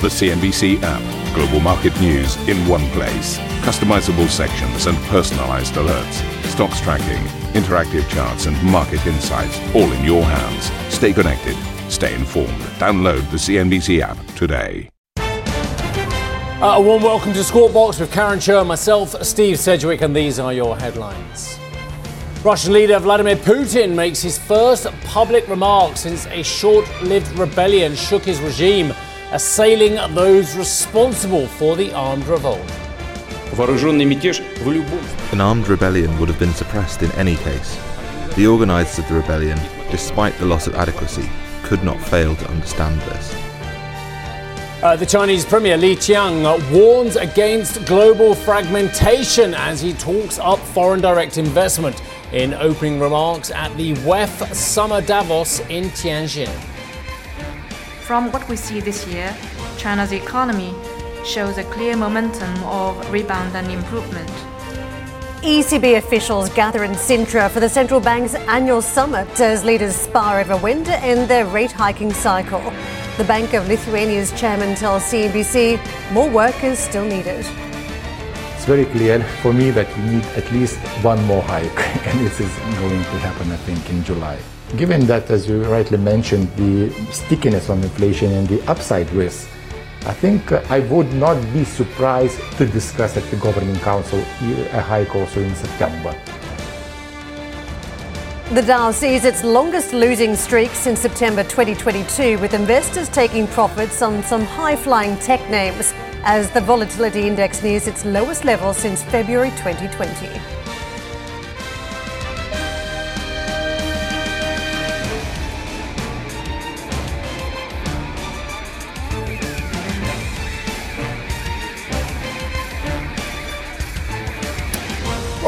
The CNBC app. Global market news in one place. Customizable sections and personalized alerts. Stocks tracking, interactive charts, and market insights all in your hands. Stay connected. Stay informed. Download the CNBC app today. Uh, a warm welcome to Squawk Box with Karen Tso and myself, Steve Sedgwick, and these are your headlines. Russian leader Vladimir Putin makes his first public remarks since a short lived rebellion shook his regime assailing those responsible for the armed revolt. An armed rebellion would have been suppressed in any case. The organisers of the rebellion, despite the loss of adequacy, could not fail to understand this. Uh, the Chinese Premier Li Qiang uh, warns against global fragmentation as he talks up foreign direct investment in opening remarks at the WEF Summer Davos in Tianjin. From what we see this year, China's economy shows a clear momentum of rebound and improvement. ECB officials gather in Sintra for the central bank's annual summit as leaders spar over when to end their rate hiking cycle. The Bank of Lithuania's chairman tells CNBC more work is still needed. It's very clear for me that we need at least one more hike, and this is going to happen, I think, in July. Given that, as you rightly mentioned, the stickiness on inflation and the upside risk, I think uh, I would not be surprised to discuss at the Governing Council a hike also in September. The Dow sees its longest losing streak since September 2022, with investors taking profits on some high flying tech names as the volatility index nears its lowest level since February 2020.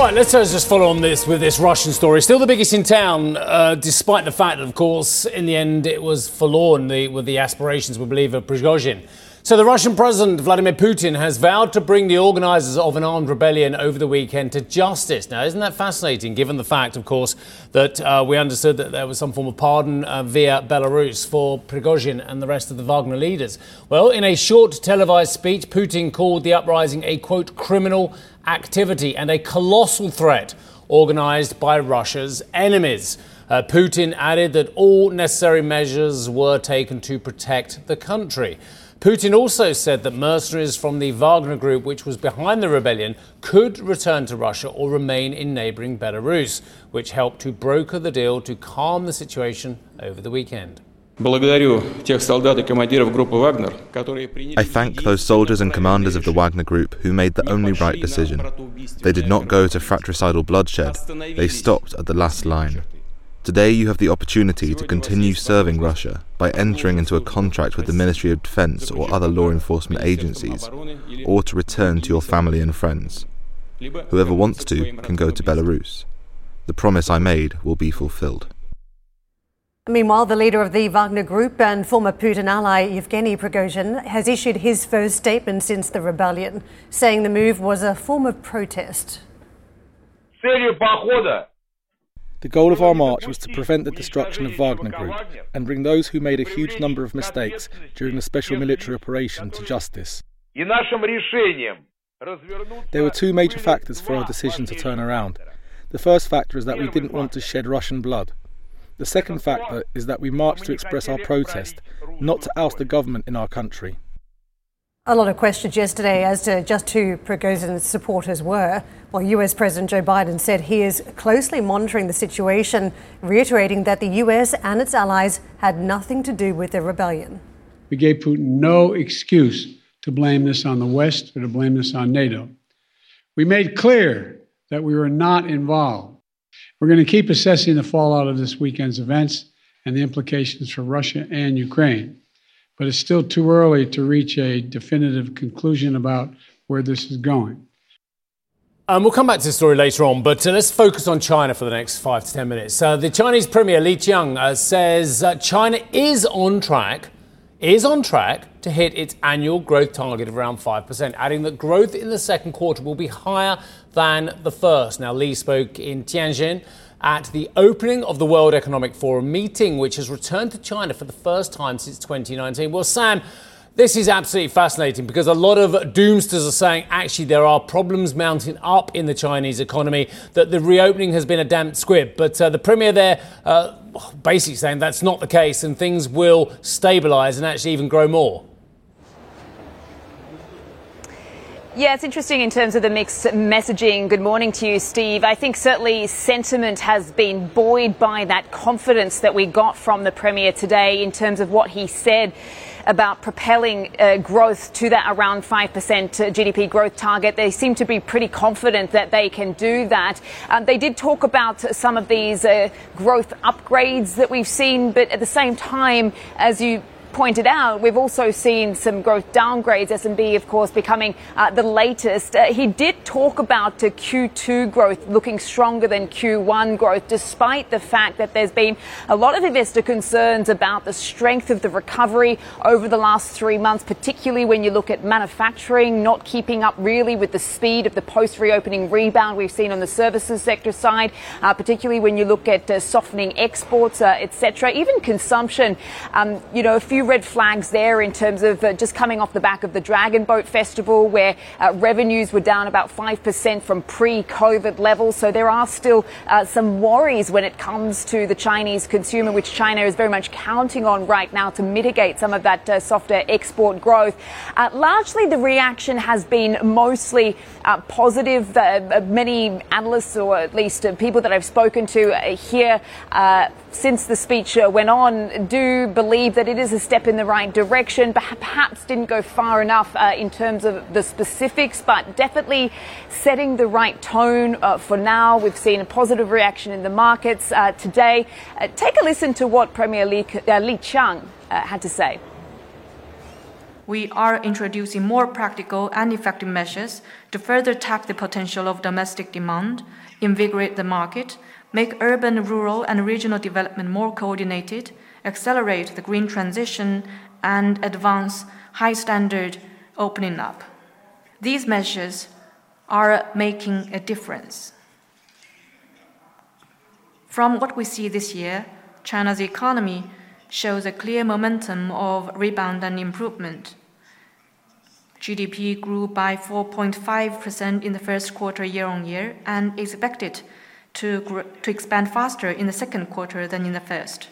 Right, let's just follow on this with this Russian story. Still the biggest in town, uh, despite the fact that, of course, in the end it was forlorn the, with the aspirations, we believe, of Prigozhin. So the Russian President Vladimir Putin has vowed to bring the organisers of an armed rebellion over the weekend to justice. Now, isn't that fascinating, given the fact, of course, that uh, we understood that there was some form of pardon uh, via Belarus for Prigozhin and the rest of the Wagner leaders? Well, in a short televised speech, Putin called the uprising a, quote, criminal activity and a colossal threat organized by Russia's enemies. Uh, Putin added that all necessary measures were taken to protect the country. Putin also said that mercenaries from the Wagner group, which was behind the rebellion, could return to Russia or remain in neighboring Belarus, which helped to broker the deal to calm the situation over the weekend. I thank those soldiers and commanders of the Wagner Group who made the only right decision. They did not go to fratricidal bloodshed, they stopped at the last line. Today you have the opportunity to continue serving Russia by entering into a contract with the Ministry of Defense or other law enforcement agencies, or to return to your family and friends. Whoever wants to can go to Belarus. The promise I made will be fulfilled. Meanwhile, the leader of the Wagner Group and former Putin ally Yevgeny Prigozhin has issued his first statement since the rebellion, saying the move was a form of protest. The goal of our march was to prevent the destruction of Wagner Group and bring those who made a huge number of mistakes during the special military operation to justice. There were two major factors for our decision to turn around. The first factor is that we didn't want to shed Russian blood. The second factor is that we marched to express our protest, not to oust the government in our country. A lot of questions yesterday as to just who Prigozhin's supporters were. Well, US President Joe Biden said he is closely monitoring the situation, reiterating that the US and its allies had nothing to do with the rebellion. We gave Putin no excuse to blame this on the West or to blame this on NATO. We made clear that we were not involved. We're going to keep assessing the fallout of this weekend's events and the implications for Russia and Ukraine. But it's still too early to reach a definitive conclusion about where this is going. Um, we'll come back to the story later on, but uh, let's focus on China for the next five to ten minutes. Uh, the Chinese Premier Li Qiang uh, says China is on track, is on track to hit its annual growth target of around 5%, adding that growth in the second quarter will be higher than the first. Now, Li spoke in Tianjin at the opening of the World Economic Forum meeting, which has returned to China for the first time since 2019. Well, Sam, This is absolutely fascinating because a lot of doomsters are saying actually there are problems mounting up in the Chinese economy, that the reopening has been a damp squib. But uh, the Premier there uh, basically saying that's not the case and things will stabilise and actually even grow more. Yeah, it's interesting in terms of the mixed messaging. Good morning to you, Steve. I think certainly sentiment has been buoyed by that confidence that we got from the Premier today in terms of what he said about propelling uh, growth to that around 5% GDP growth target. They seem to be pretty confident that they can do that. Um, they did talk about some of these uh, growth upgrades that we've seen, but at the same time, as you pointed out, we've also seen some growth downgrades, S&P, of course, becoming uh, the latest. Uh, he did talk about uh, Q2 growth looking stronger than Q1 growth, despite the fact that there's been a lot of investor concerns about the strength of the recovery over the last three months, particularly when you look at manufacturing not keeping up really with the speed of the post-reopening rebound we've seen on the services sector side, uh, particularly when you look at uh, softening exports, uh, etc., even consumption. Um, you know, a few few red flags there in terms of uh, just coming off the back of the Dragon Boat Festival, where uh, revenues were down about 5% from pre COVID levels. So there are still uh, some worries when it comes to the Chinese consumer, which China is very much counting on right now to mitigate some of that uh, softer export growth. Uh, largely, the reaction has been mostly uh, positive. many analysts, or at least people that I've spoken to here since the speech went on, do believe that it is a step in the right direction, but perhaps didn't go far enough uh, in terms of the specifics, but definitely setting the right tone uh, for now. We've seen a positive reaction in the markets uh, today. Uh, take a listen to what Premier Li, uh, Li Qiang uh, had to say. We are introducing more practical and effective measures to further tap the potential of domestic demand, invigorate the market, make urban, rural, and regional development more coordinated, accelerate the green transition, and advance high standard opening up. These measures are making a difference. From what we see this year, China's economy shows a clear momentum of rebound and improvement. GDP grew by 4.5% in the first quarter year on year and is expected to, to expand faster in the second quarter than in the first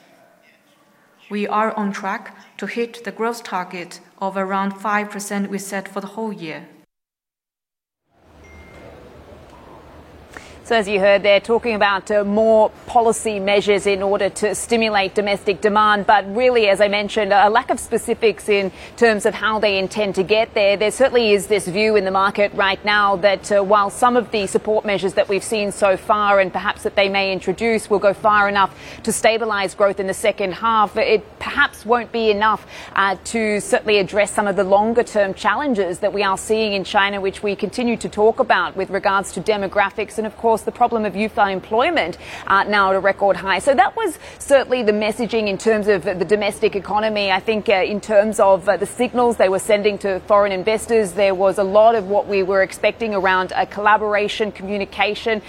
we are on track to hit the growth target of around 5% we set for the whole year. So, as you heard, they're talking about uh, more policy measures in order to stimulate domestic demand. But really, as I mentioned, a lack of specifics in terms of how they intend to get there. There certainly is this view in the market right now that uh, while some of the support measures that we've seen so far and perhaps that they may introduce will go far enough to stabilise growth in the second half, it perhaps won't be enough uh, to certainly address some of the longer term challenges that we are seeing in China, which we continue to talk about with regards to demographics and, of course, course, the problem of youth unemployment uh, now at a record high. So that was certainly the messaging in terms of the domestic economy. I think uh, in terms of uh, the signals they were sending to foreign investors, there was a lot of what we were expecting around uh, collaboration, communication,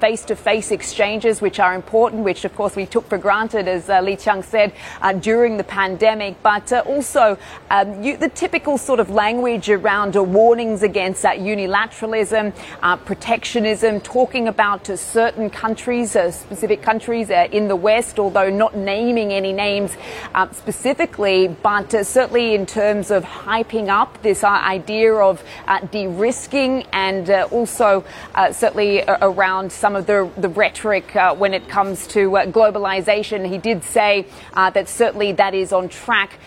face to face exchanges, which are important, which of course we took for granted, as uh, Li Qiang said, uh, during the pandemic, but also um, you, the typical sort of language around warnings against unilateralism, protectionism, talking talking about certain countries, uh, specific countries uh, in the West, although not naming any names uh, specifically, but uh, certainly in terms of hyping up this uh, idea of de-risking and also certainly around some of the, the rhetoric when it comes to globalization. He did say that certainly that is on track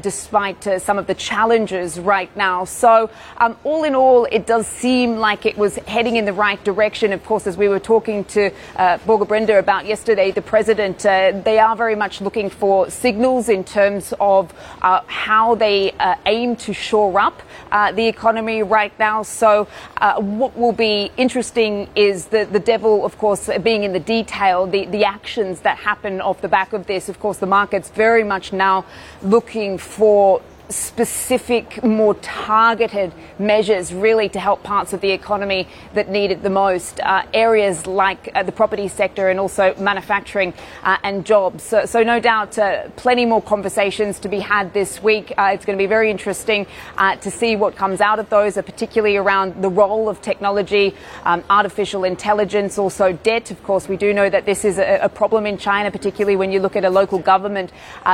despite some of the challenges right now. So um, all in all, it does seem like it was heading in the right direction. Of course, as we were talking to uh, Børge Brende about yesterday, the president, uh, they are very much looking for signals in terms of uh, how they uh, aim to shore up uh, the economy right now. So, uh, what will be interesting is the, the devil, of course, being in the detail, the, the actions that happen off the back of this. Of course, the market's very much now looking for specific, more targeted measures really to help parts of the economy that need it the most. Uh, areas like uh, the property sector and also manufacturing uh, and jobs. So, so no doubt, uh, plenty more conversations to be had this week. Uh, it's going to be very interesting uh, to see what comes out of those, particularly around the role of technology, um, artificial intelligence, also debt. Of course, we do know that this is a, a problem in China, particularly when you look at a local government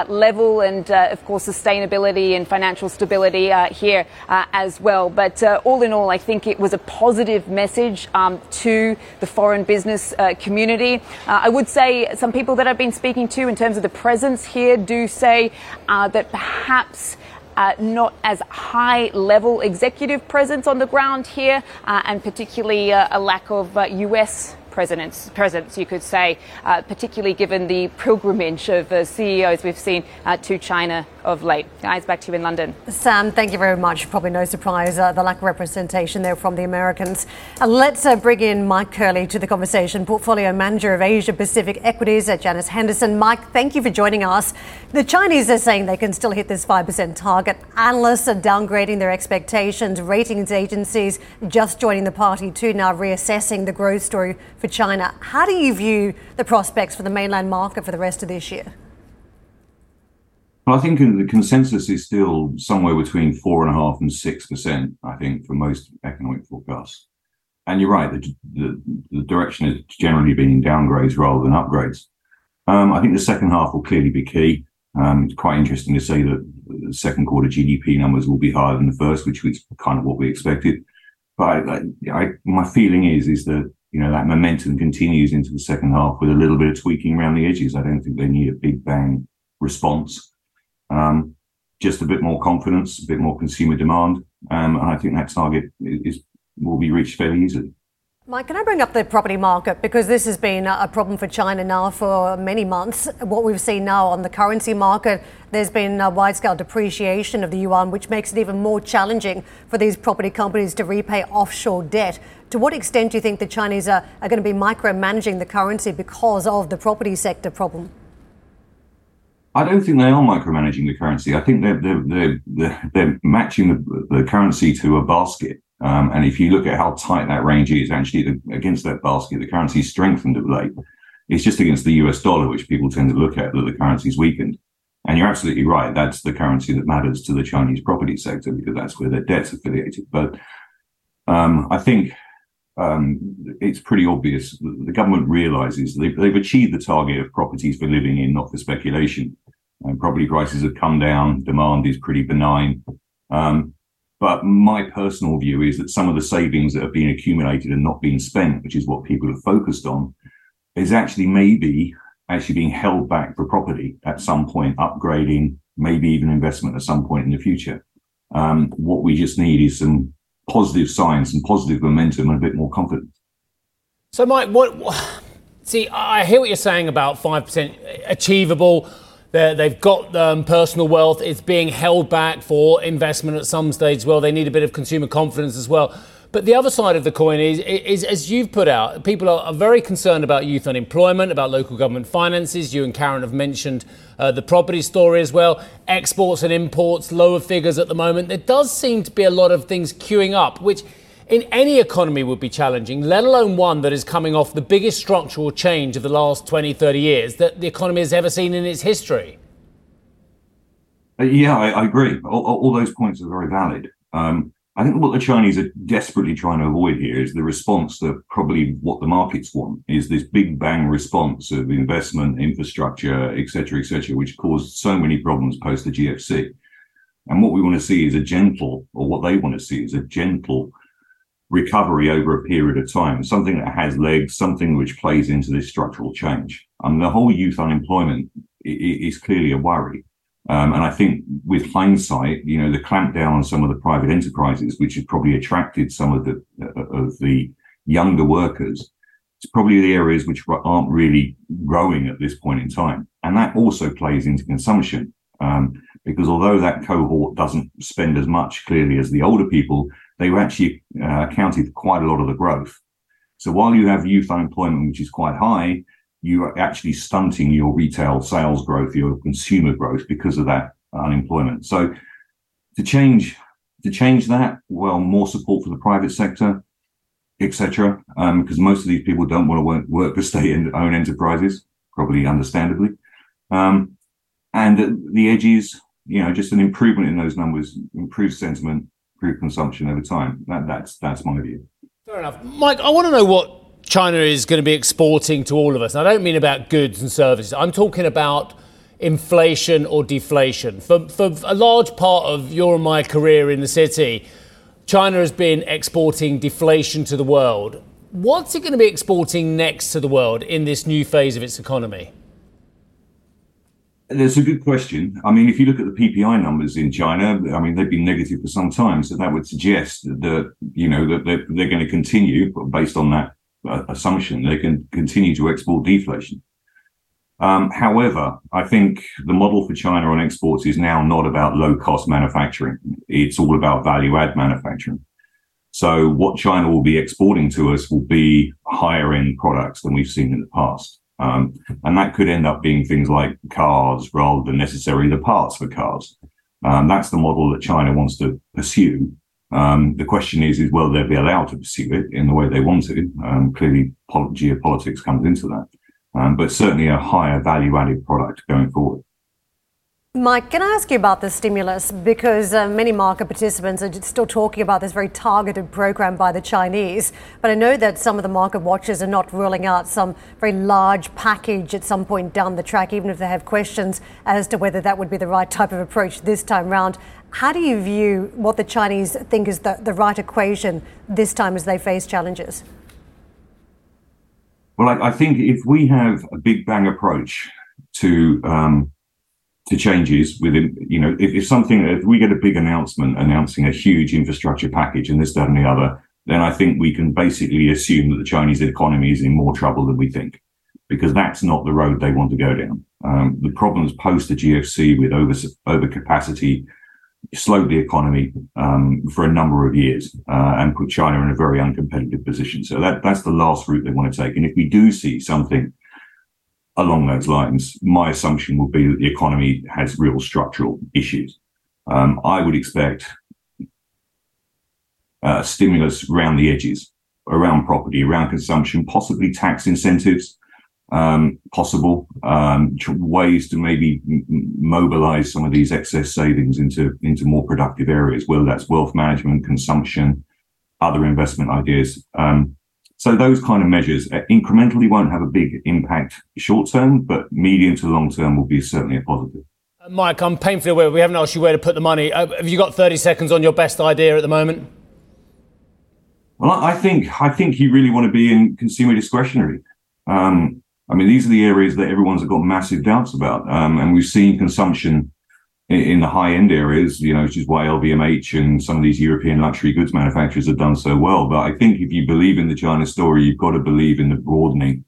level, and of course, sustainability and financial stability here as well. But all in all, I think it was a positive message um, to the foreign business uh, community. Uh, I would say some people that I've been speaking to in terms of the presence here do say uh, that perhaps. Uh, not as high level executive presence on the ground here, uh, and particularly uh, a lack of US presidents, presidents you could say, uh, particularly given the pilgrimage of uh, CEOs we've seen uh, to China of late. Guys, back to you in London. Sam, thank you very much. Probably no surprise uh, the lack of representation there from the Americans. Uh, let's uh, bring in Mike Kerley to the conversation, portfolio manager of Asia Pacific Equities at Janus Henderson. Mike, thank you for joining us. The Chinese are saying they can still hit this 5% target. Analysts are downgrading their expectations. Ratings agencies just joining the party too, now reassessing the growth story for China. How do you view the prospects for the mainland market for the rest of this year? Well, I think the consensus is still somewhere between four and a half and six percent. I think for most economic forecasts, and you're right. The, the, the direction is generally being downgrades rather than upgrades. Um, I think the second half will clearly be key. Um, it's quite interesting to say that the second quarter GDP numbers will be higher than the first, which was kind of what we expected. But I, I, my feeling is is that you know, that momentum continues into the second half with a little bit of tweaking around the edges. I don't think they need a big bang response. Um, just a bit more confidence, a bit more consumer demand. Um, and I think that target is, will be reached fairly easily. Mike, can I bring up the property market? Because this has been a problem for China now for many months. What we've seen now on the currency market, there's been a wide scale depreciation of the yuan, which makes it even more challenging for these property companies to repay offshore debt. To what extent do you think the Chinese are, are going to be micromanaging the currency because of the property sector problem? I don't think they are micromanaging the currency. I think they're they're they're, they're matching the, the currency to a basket um, and if you look at how tight that range is, actually the, against that basket, the currency strengthened of late. It's just against the US dollar, which people tend to look at, that the currency's weakened. And you're absolutely right. That's the currency that matters to the Chinese property sector because that's where their debt's affiliated. But um, I think um, it's pretty obvious the government realizes they've, they've, achieved the target of properties for living in, not for speculation. And property prices have come down. Demand is pretty benign. Um, but my personal view is that some of the savings that have been accumulated and not been spent, which is what people have focused on, is actually maybe actually being held back for property at some point, upgrading, maybe even investment at some point in the future. Um, what we just need is some positive signs, some positive momentum, and a bit more confidence. So, Mike, what? See, I hear what you're saying about five percent achievable they they've got um, personal wealth. It's being held back for investment at some stage. Well, they need a bit of consumer confidence as well. But the other side of the coin is, is as you've put out, people are, are, very concerned about youth unemployment, about local government finances. You and Karen have mentioned uh, the property story as well, exports and imports, lower figures at the moment. There does seem to be a lot of things queuing up, which in any economy would be challenging, let alone one that is coming off the biggest structural change of the last 20, 30 years that the economy has ever seen in its history. Uh, yeah, I, I agree. All, all, those points are very valid. Um, I think what the Chinese are desperately trying to avoid here is the response that probably what the markets want is this big bang response of investment, infrastructure, et cetera, et cetera, which caused so many problems post the GFC. And what we want to see is a gentle, or what they want to see is a gentle recovery over a period of time, something that has legs, something which plays into this structural change. And the whole youth unemployment is clearly a worry. Um, and I think with hindsight, you know, the clampdown on some of the private enterprises, which has probably attracted some of the uh, of the younger workers, it's probably the areas which aren't really growing at this point in time. And that also plays into consumption. Um, because although that cohort doesn't spend as much clearly as the older people, they actually uh, accounted for quite a lot of the growth. So while you have youth unemployment, which is quite high, you are actually stunting your retail sales growth, your consumer growth because of that unemployment. So to change to change that, well, more support for the private sector, etc. Because um, most of these people don't want to work, work for state-owned enterprises, probably understandably. Um, and the edges, you know, just an improvement in those numbers, improved sentiment, improved consumption over time. That, that's that's my view. Fair enough, Mike. I want to know what China is going to be exporting to all of us. And I don't mean about goods and services. I'm talking about inflation or deflation. For, for a large part of your and my career in the city, China has been exporting deflation to the world. What's it going to be exporting next to the world in this new phase of its economy? That's a good question. I mean, if you look at the PPI numbers in China, I mean, they've been negative for some time. So that would suggest that, you know, that they're, they're going to continue, based on that uh, assumption, they can continue to export deflation. Um, however, I think the model for China on exports is now not about low cost manufacturing. It's all about value add manufacturing. So what China will be exporting to us will be higher end products than we've seen in the past. Um, and that could end up being things like cars rather than necessarily the parts for cars. Um, that's the model that China wants to pursue. Um, the question is, is will they be allowed to pursue it in the way they want to? Um, clearly, pol- geopolitics comes into that um, but certainly a higher value added product going forward. Mike, can I ask you about the stimulus? Because uh, many market participants are still talking about this very targeted program by the Chinese. But I know that some of the market watchers are not ruling out some very large package at some point down the track, even if they have questions as to whether that would be the right type of approach this time round. How do you view what the Chinese think is the, the right equation this time as they face challenges? Well, I, I, think if we have a big bang approach to um, to changes within, you know, if, if, something, if we get a big announcement announcing a huge infrastructure package and this, that, and the other, then I think we can basically assume that the Chinese economy is in more trouble than we think, because that's not the road they want to go down. Um, the problems post the GFC with over overcapacity slowed the economy um, for a number of years uh, and put China in a very uncompetitive position. So that that's the last route they want to take. And if we do see something along those lines, my assumption would be that the economy has real structural issues. Um, I would expect uh, stimulus around the edges, around property, around consumption, possibly tax incentives um, possible, um, ways to maybe m- mobilize some of these excess savings into into more productive areas, whether that's wealth management, consumption, other investment ideas. Um, so those kind of measures uh, incrementally won't have a big impact short term, but medium to long term will be certainly a positive. Uh, Mike, I'm painfully aware we haven't asked you where to put the money. Uh, have you got 30 seconds on your best idea at the moment? Well, I think I think you really want to be in consumer discretionary. Um, I mean, these are the areas that everyone's got massive doubts about. Um, and we've seen consumption in, the high end areas, you know, which is why LVMH and some of these European luxury goods manufacturers have done so well. But I think if you believe in the China story, you've got to believe in the broadening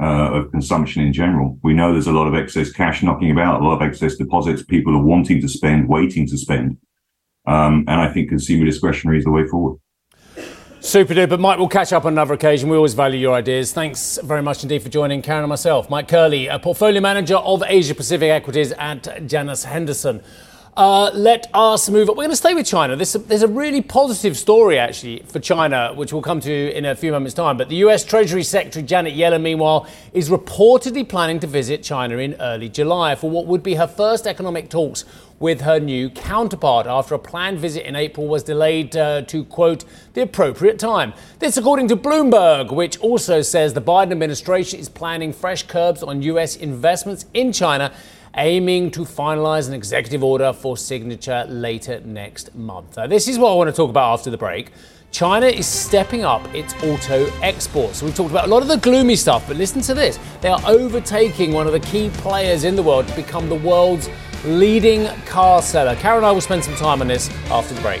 uh, of consumption in general. We know there's a lot of excess cash knocking about, a lot of excess deposits. People are wanting to spend, waiting to spend. Um, and I think consumer discretionary is the way forward. Super duper. Mike, we'll catch up on another occasion. We always value your ideas. Thanks very much indeed for joining Karen and myself. Mike Kerley, a portfolio manager of Asia Pacific Equities at Janus Henderson. Uh, let us move on. We're going to stay with China. There's a, there's a really positive story, actually, for China, which we'll come to in a few moments' time. But the US Treasury Secretary Janet Yellen, meanwhile, is reportedly planning to visit China in early July for what would be her first economic talks with her new counterpart after a planned visit in April was delayed uh, to, quote, the appropriate time. This, according to Bloomberg, which also says the Biden administration is planning fresh curbs on U.S. investments in China aiming to finalise an executive order for signature later next month. Now, this is what I want to talk about after the break. China is stepping up its auto exports. So we've talked about a lot of the gloomy stuff, but listen to this. They are overtaking one of the key players in the world to become the world's leading car seller. Karen and I will spend some time on this after the break.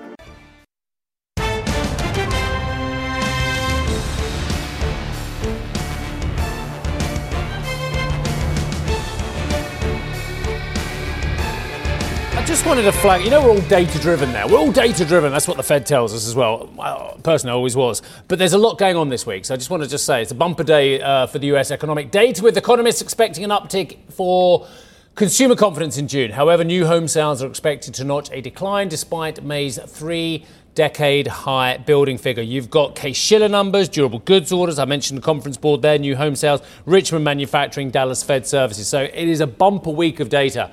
Just wanted to flag, you know, we're all data driven now. We're all data driven. That's what the Fed tells us as well. well personally, I always was. But there's a lot going on this week. So I just want to just say it's a bumper day uh, for the US economic data, with economists expecting an uptick for consumer confidence in June. However, new home sales are expected to notch a decline despite May's three decade high building figure. You've got Case Shiller numbers, durable goods orders. I mentioned the conference board there, new home sales, Richmond manufacturing, Dallas Fed services. So it is a bumper week of data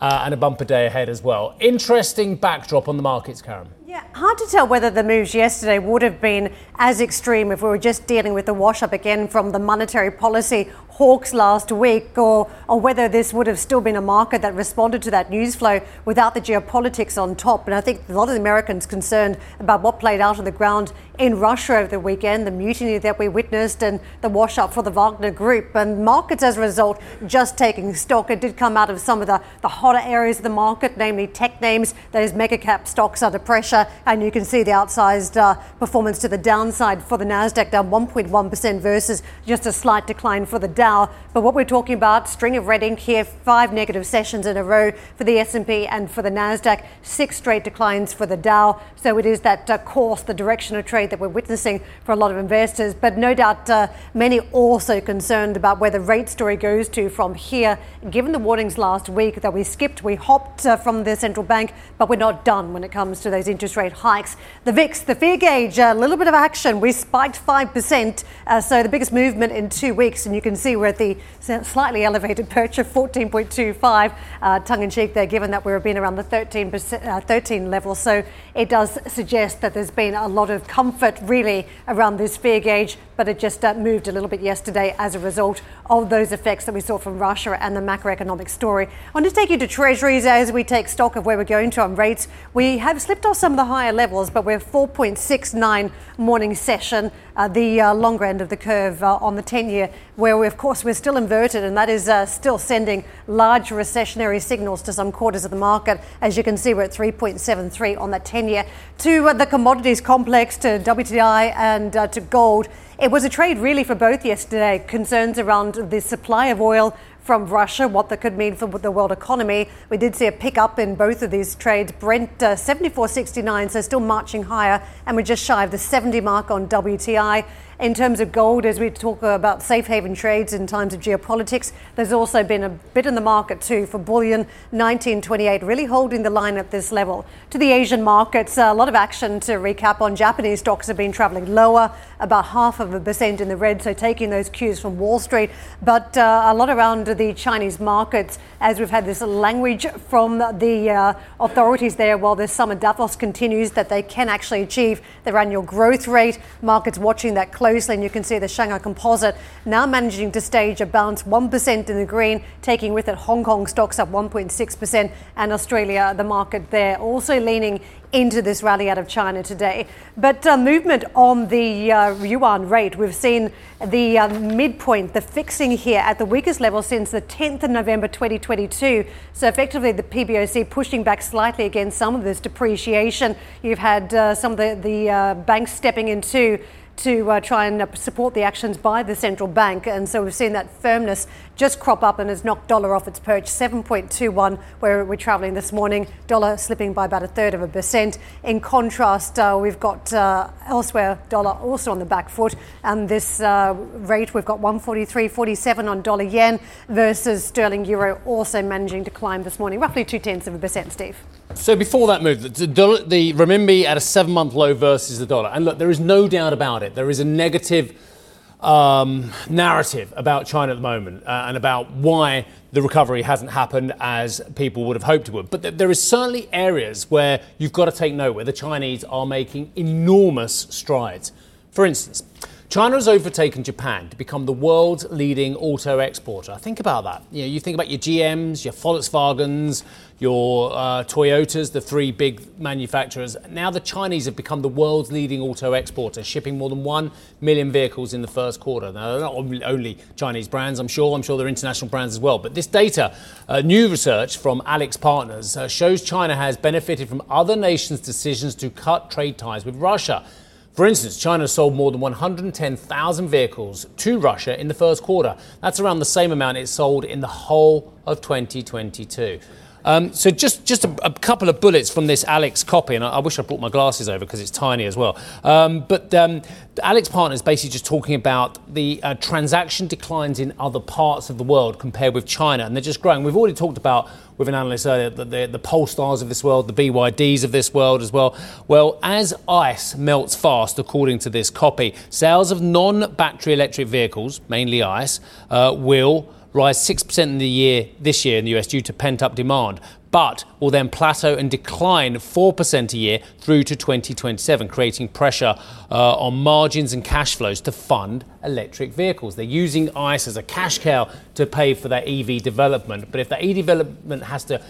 uh, and a bumper day ahead as well. Interesting backdrop on the markets, Karen. Hard to tell whether the moves yesterday would have been as extreme if we were just dealing with the wash up again from the monetary policy hawks last week, or, or whether this would have still been a market that responded to that news flow without the geopolitics on top. And I think a lot of Americans concerned about what played out on the ground in Russia over the weekend, the mutiny that we witnessed, and the wash up for the Wagner Group. And markets, as a result, just taking stock. It did come out of some of the, the hotter areas of the market, namely tech names. Those mega cap stocks under pressure, and you can see the outsized uh, performance to the downside for the Nasdaq, down 1.1% versus just a slight decline for the Dow. But what we're talking about, string of red ink here, five negative sessions in a row for the S&P and for the Nasdaq, six straight declines for the Dow. So it is that uh, course, the direction of trade that we're witnessing for a lot of investors. But no doubt, uh, many also concerned about where the rate story goes to from here. Given the warnings last week that we skipped, we hopped uh, from the central bank, but we're not done when it comes to those interest rate hikes. The VIX, the fear gauge, a little bit of action. We spiked five percent, uh, so the biggest movement in two weeks, and you can see we're at the slightly elevated perch of 14.25, uh, tongue in cheek there, given that we've been around the 13, uh, 13 level. So it does suggest that there's been a lot of comfort really around this fear gauge, but it just uh, moved a little bit yesterday as a result of those effects that we saw from Russia and the macroeconomic story. I want to take you to Treasuries as we take stock of where we're going to on rates. We have slipped off some of the higher levels, but we're 4.69 morning session, uh, the uh, longer end of the curve uh, on the 10 year, where we, of course we're still inverted, and that is uh, still sending large recessionary signals to some quarters of the market. As you can see, we're at 3.73 on that 10 year. To uh, the commodities complex, to WTI and uh, to gold. It was a trade really for both yesterday. Concerns around the supply of oil from Russia, what that could mean for the world economy. We did see a pickup in both of these trades. Brent uh, 74.69, so still marching higher, and we're just shy of the 70 mark on WTI. In terms of gold, as we talk about safe haven trades in times of geopolitics, there's also been a bit in the market too for bullion 1928, really holding the line at this level. To the Asian markets, a lot of action to recap on. Japanese stocks have been traveling lower, about half of a percent in the red, so taking those cues from Wall Street. But uh, a lot around the Chinese markets as we've had this language from the uh, authorities there while the summer Davos continues that they can actually achieve their annual growth rate. Markets watching that closely closely, and you can see the Shanghai Composite now managing to stage a bounce 1% in the green, taking with it Hong Kong stocks up 1.6%, and Australia, the market there, also leaning into this rally out of China today. But uh, movement on the uh, yuan rate, we've seen the uh, midpoint, the fixing here at the weakest level since the 10th of November 2022. So effectively, the PBOC pushing back slightly against some of this depreciation. You've had uh, some of the, the uh, banks stepping into to uh, try and uh, support the actions by the central bank. And so we've seen that firmness just crop up and has knocked dollar off its perch, 7.21, where we're travelling this morning. Dollar slipping by about a third of a percent. In contrast, uh, we've got uh, elsewhere dollar also on the back foot. And this uh, rate, we've got 143.47 on dollar yen versus sterling euro also managing to climb this morning, roughly two tenths of a percent, Steve. So before that move, the, dollar, the renminbi at a seven-month low versus the dollar, and look, there is no doubt about it. There is a negative um, narrative about China at the moment uh, and about why the recovery hasn't happened as people would have hoped it would. But th- there is certainly areas where you've got to take note where the Chinese are making enormous strides. For instance, China has overtaken Japan to become the world's leading auto exporter. Think about that. You know, you think about your GMs, your Volkswagens, your uh, Toyotas, the three big manufacturers. Now the Chinese have become the world's leading auto exporter, shipping more than 1 million vehicles in the first quarter. Now, they're not only Chinese brands, I'm sure. I'm sure they're international brands as well. But this data, uh, new research from AlixPartners, uh, shows China has benefited from other nations' decisions to cut trade ties with Russia. For instance, China sold more than 110,000 vehicles to Russia in the first quarter. That's around the same amount it sold in the whole of 2022. Um, so just just a, a, couple of bullets from this Alex copy, and I, I wish I brought my glasses over because it's tiny as well. Um, but um, AlixPartner is basically just talking about the uh, transaction declines in other parts of the world compared with China, and they're just growing. We've already talked about with an analyst earlier the, the, the Polestars of this world, the BYDs of this world as well. Well, as ice melts fast, according to this copy, sales of non-battery electric vehicles, mainly ICE, uh, will rise 6% in the year this year in the US due to pent up demand, but will then plateau and decline 4% a year through to 2027, creating pressure uh, on margins and cash flows to fund electric vehicles. They're using ICE as a cash cow to pay for their EV development, but if that EV development has to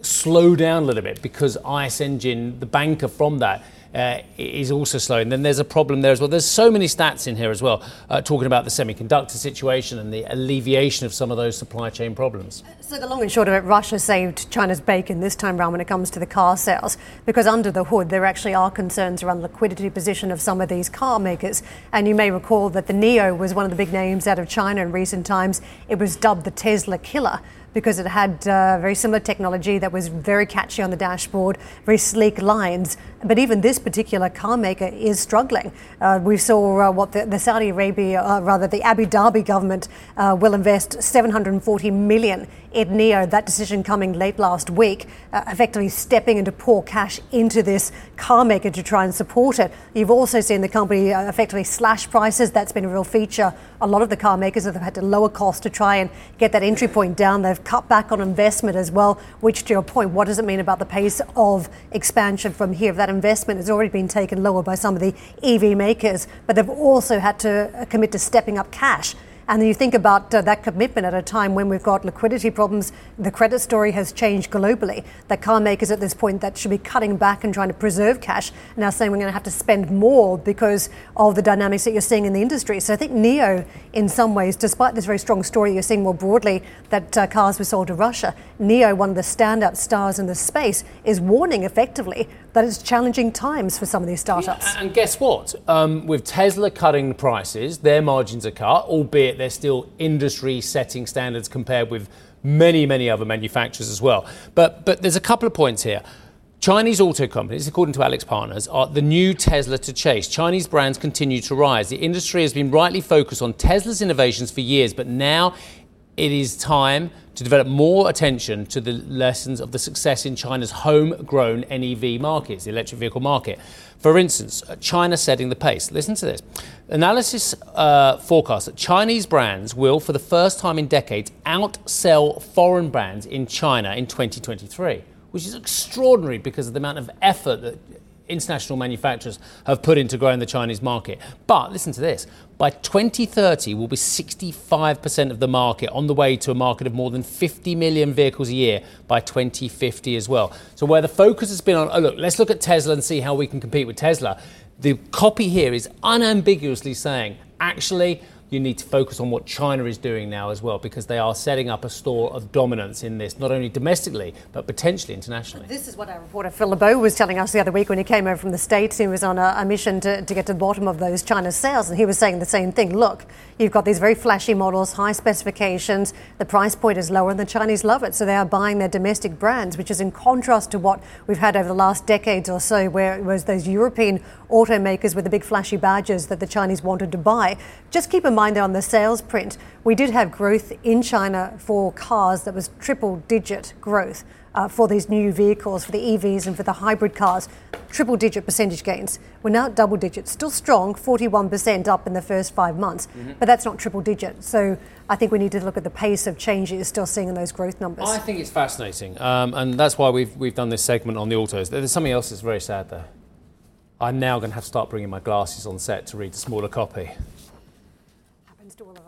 slow down a little bit because ICE engine, the banker from that, uh, is also slowing. Then there's a problem there as well. There's so many stats in here as well, uh, talking about the semiconductor situation and the alleviation of some of those supply chain problems. So the long and short of it, Russia saved China's bacon this time around when it comes to the car sales, because under the hood there actually are concerns around the liquidity position of some of these car makers. And you may recall that the NIO was one of the big names out of China in recent times. It was dubbed the Tesla killer because it had uh, very similar technology that was very catchy on the dashboard, very sleek lines. But even this particular car maker is struggling. Uh, we saw uh, what the, the, Saudi Arabia, uh, rather the Abu Dhabi government, uh, will invest 740 million in NIO. That decision coming late last week, uh, effectively stepping into pour cash into this car maker to try and support it. You've also seen the company effectively slash prices. That's been a real feature. A lot of the car makers have had to lower costs to try and get that entry point down. They've cut back on investment as well. Which, to your point, what does it mean about the pace of expansion from here? That investment has already been taken lower by some of the EV makers, but they've also had to commit to stepping up cash and then you think about uh, that commitment at a time when we've got liquidity problems, the credit story has changed globally. That car makers at this point that should be cutting back and trying to preserve cash now saying we're going to have to spend more because of the dynamics that you're seeing in the industry. So I think NIO, in some ways, despite this very strong story you're seeing more broadly that uh, cars were sold to Russia, NIO, one of the standout stars in the space, is warning effectively that it's challenging times for some of these startups. Yeah, and guess what? Um, with Tesla cutting prices, their margins are cut, albeit they're still industry setting standards compared with many, many other manufacturers as well. But, but there's a couple of points here. Chinese auto companies, according to AlixPartners, are the new Tesla to chase. Chinese brands continue to rise. The industry has been rightly focused on Tesla's innovations for years, but now it is time to develop more attention to the lessons of the success in China's homegrown NEV markets, the electric vehicle market. For instance, uh, China setting the pace. Listen to this. Analysis uh, forecasts that Chinese brands will, for the first time in decades, outsell foreign brands in China in 2023, which is extraordinary because of the amount of effort that international manufacturers have put into growing the Chinese market. But listen to this by 2030, we'll be 65% of the market on the way to a market of more than 50 million vehicles a year by 2050 as well. So, where the focus has been on, oh, look, let's look at Tesla and see how we can compete with Tesla. The copy here is unambiguously saying, actually, you need to focus on what China is doing now as well, because they are setting up a store of dominance in this, not only domestically, but potentially internationally. This is what our reporter Phil LeBeau was telling us the other week when he came over from the States. He was on a, a mission to, to get to the bottom of those China sales, and he was saying the same thing. Look, you've got these very flashy models, high specifications, the price point is lower, and the Chinese love it. So they are buying their domestic brands, which is in contrast to what we've had over the last decades or so, where it was those European automakers with the big flashy badges that the Chinese wanted to buy. Just keep in mind on the sales print, we did have growth in China for cars that was triple digit growth. Uh, for these new vehicles, for the EVs and for the hybrid cars, triple digit percentage gains. We're now at double digits, still strong, 41% up in the first five months, mm-hmm. but that's not triple digit. So I think we need to look at the pace of change you're still seeing in those growth numbers. I think it's fascinating, um, and that's why we've, we've done this segment on the autos. There's something else that's very sad there. I'm now going to have to start bringing my glasses on set to read the smaller copy. Happens to all of